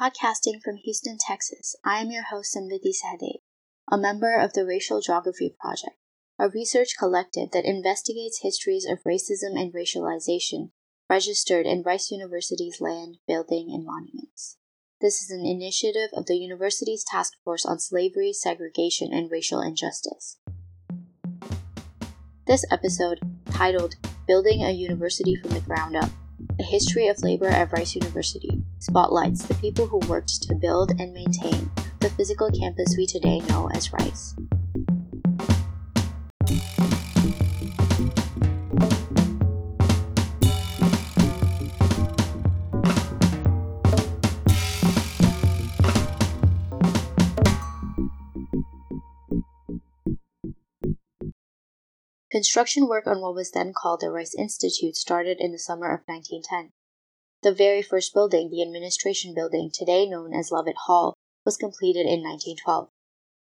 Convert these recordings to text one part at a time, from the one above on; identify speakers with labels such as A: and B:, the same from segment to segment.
A: Podcasting from Houston, Texas, I am your host, Sanvitti Sahdev, a member of the Racial Geography Project, a research collective that investigates histories of racism and racialization registered in Rice University's land, building, and monuments. This is an initiative of the university's Task Force on Slavery, Segregation, and Racial Injustice. This episode, titled Building a University from the Ground Up, a History of Labor at Rice University spotlights the people who worked to build and maintain the physical campus we today know as Rice. Construction work on what was then called the Rice Institute started in the summer of 1910. The very first building, the administration building, today known as Lovett Hall, was completed in 1912.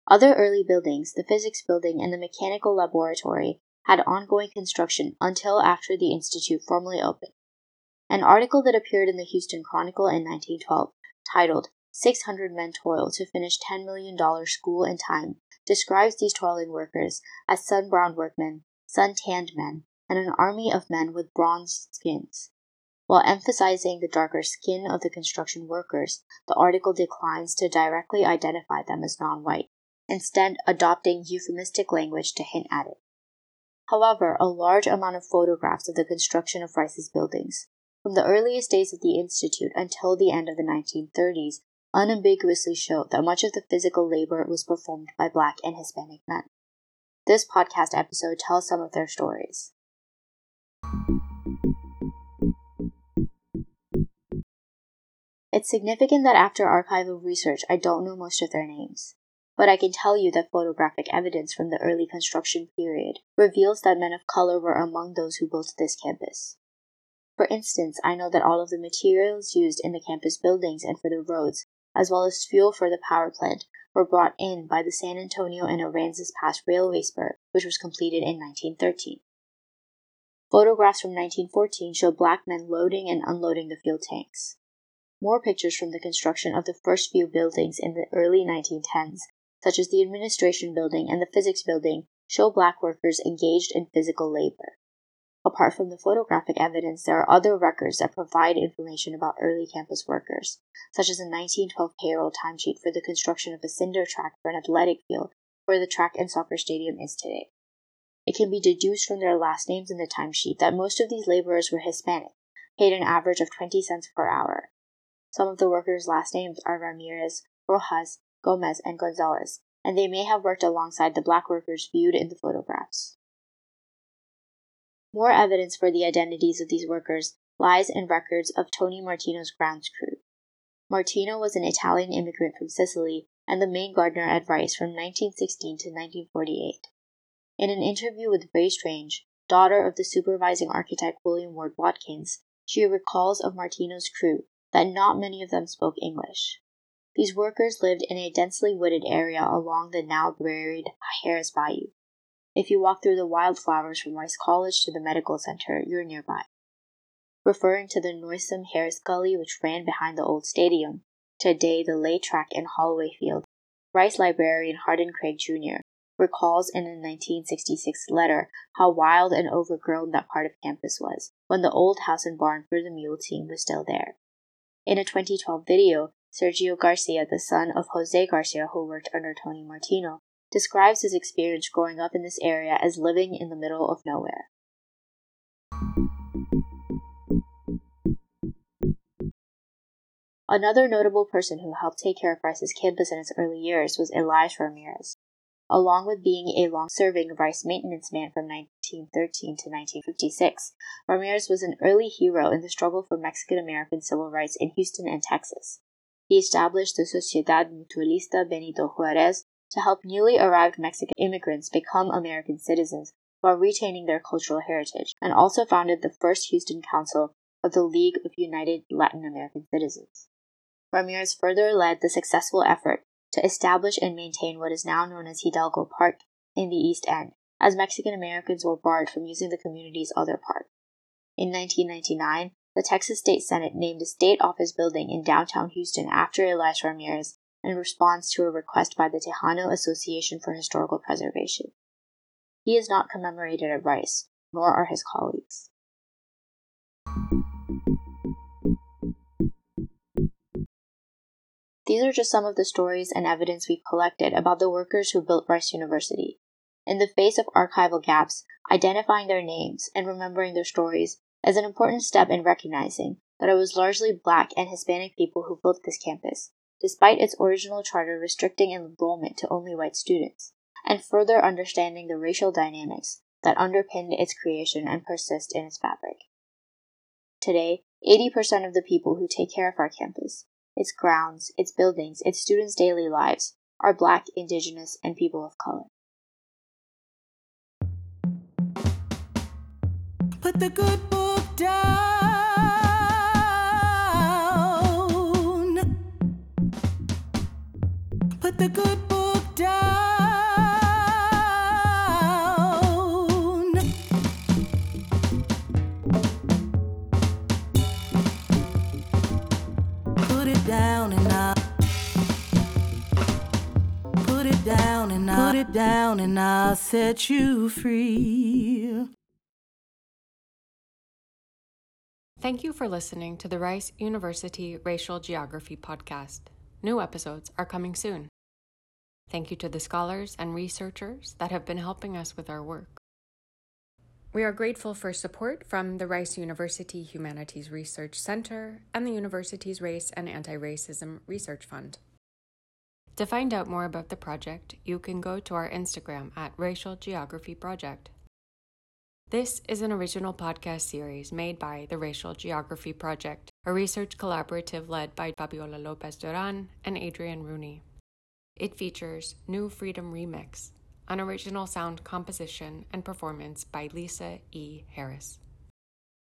A: Other early buildings, the physics building and the mechanical laboratory, had ongoing construction until after the institute formally opened. An article that appeared in the Houston Chronicle in 1912, titled 600 Men Toil to Finish $10 Million School in Time, describes these toiling workers as sun browned workmen, sun tanned men, and an army of men with bronzed skins. While emphasizing the darker skin of the construction workers, the article declines to directly identify them as non white, instead, adopting euphemistic language to hint at it. However, a large amount of photographs of the construction of Rice's buildings, from the earliest days of the Institute until the end of the 1930s, unambiguously show that much of the physical labor was performed by Black and Hispanic men. This podcast episode tells some of their stories. It's significant that after archival research, I don't know most of their names. But I can tell you that photographic evidence from the early construction period reveals that men of color were among those who built this campus. For instance, I know that all of the materials used in the campus buildings and for the roads as well as fuel for the power plant, were brought in by the San Antonio and Aransas Pass Railway Spur, which was completed in 1913. Photographs from 1914 show black men loading and unloading the fuel tanks. More pictures from the construction of the first few buildings in the early 1910s, such as the Administration Building and the Physics Building, show black workers engaged in physical labor. Apart from the photographic evidence, there are other records that provide information about early campus workers, such as a 1912 payroll timesheet for the construction of a cinder track for an athletic field where the track and soccer stadium is today. It can be deduced from their last names in the timesheet that most of these laborers were Hispanic, paid an average of 20 cents per hour. Some of the workers' last names are Ramirez, Rojas, Gomez, and Gonzalez, and they may have worked alongside the black workers viewed in the photographs. More evidence for the identities of these workers lies in records of Tony Martino's grounds crew. Martino was an Italian immigrant from Sicily and the main gardener at Rice from 1916 to 1948. In an interview with Ray Strange, daughter of the supervising architect William Ward Watkins, she recalls of Martino's crew that not many of them spoke English. These workers lived in a densely wooded area along the now buried Harris Bayou. If you walk through the wildflowers from Rice College to the medical center, you're nearby. Referring to the noisome Harris Gully which ran behind the old stadium, today the Ley Track and Holloway Field, Rice librarian Hardin Craig Jr. recalls in a 1966 letter how wild and overgrown that part of campus was when the old house and barn for the mule team was still there. In a 2012 video, Sergio Garcia, the son of Jose Garcia who worked under Tony Martino, describes his experience growing up in this area as living in the middle of nowhere. Another notable person who helped take care of Rice's campus in its early years was Elias Ramirez. Along with being a long serving Rice maintenance man from 1913 to 1956, Ramirez was an early hero in the struggle for Mexican American civil rights in Houston and Texas. He established the Sociedad Mutualista Benito Juarez to help newly arrived Mexican immigrants become American citizens while retaining their cultural heritage, and also founded the first Houston Council of the League of United Latin American Citizens. Ramirez further led the successful effort to establish and maintain what is now known as Hidalgo Park in the East End, as Mexican Americans were barred from using the community's other park. In 1999, the Texas State Senate named a state office building in downtown Houston after Elias Ramirez in response to a request by the Tejano Association for Historical Preservation. He is not commemorated at Rice, nor are his colleagues. These are just some of the stories and evidence we've collected about the workers who built Rice University. In the face of archival gaps, identifying their names and remembering their stories is an important step in recognizing that it was largely black and Hispanic people who built this campus, despite its original charter restricting enrollment to only white students, and further understanding the racial dynamics that underpinned its creation and persist in its fabric. Today, 80% of the people who take care of our campus, its grounds, its buildings, its students' daily lives, are black, indigenous, and people of color. Put the good book down. Put the good book down. Put it down and I put it down and I put it down and I'll set you free.
B: Thank you for listening to the Rice University Racial Geography Podcast. New episodes are coming soon. Thank you to the scholars and researchers that have been helping us with our work. We are grateful for support from the Rice University Humanities Research Center and the university's Race and Anti Racism Research Fund. To find out more about the project, you can go to our Instagram at Racial Geography Project. This is an original podcast series made by the Racial Geography Project, a research collaborative led by Fabiola Lopez Duran and Adrian Rooney. It features New Freedom Remix, an original sound composition and performance by Lisa E. Harris.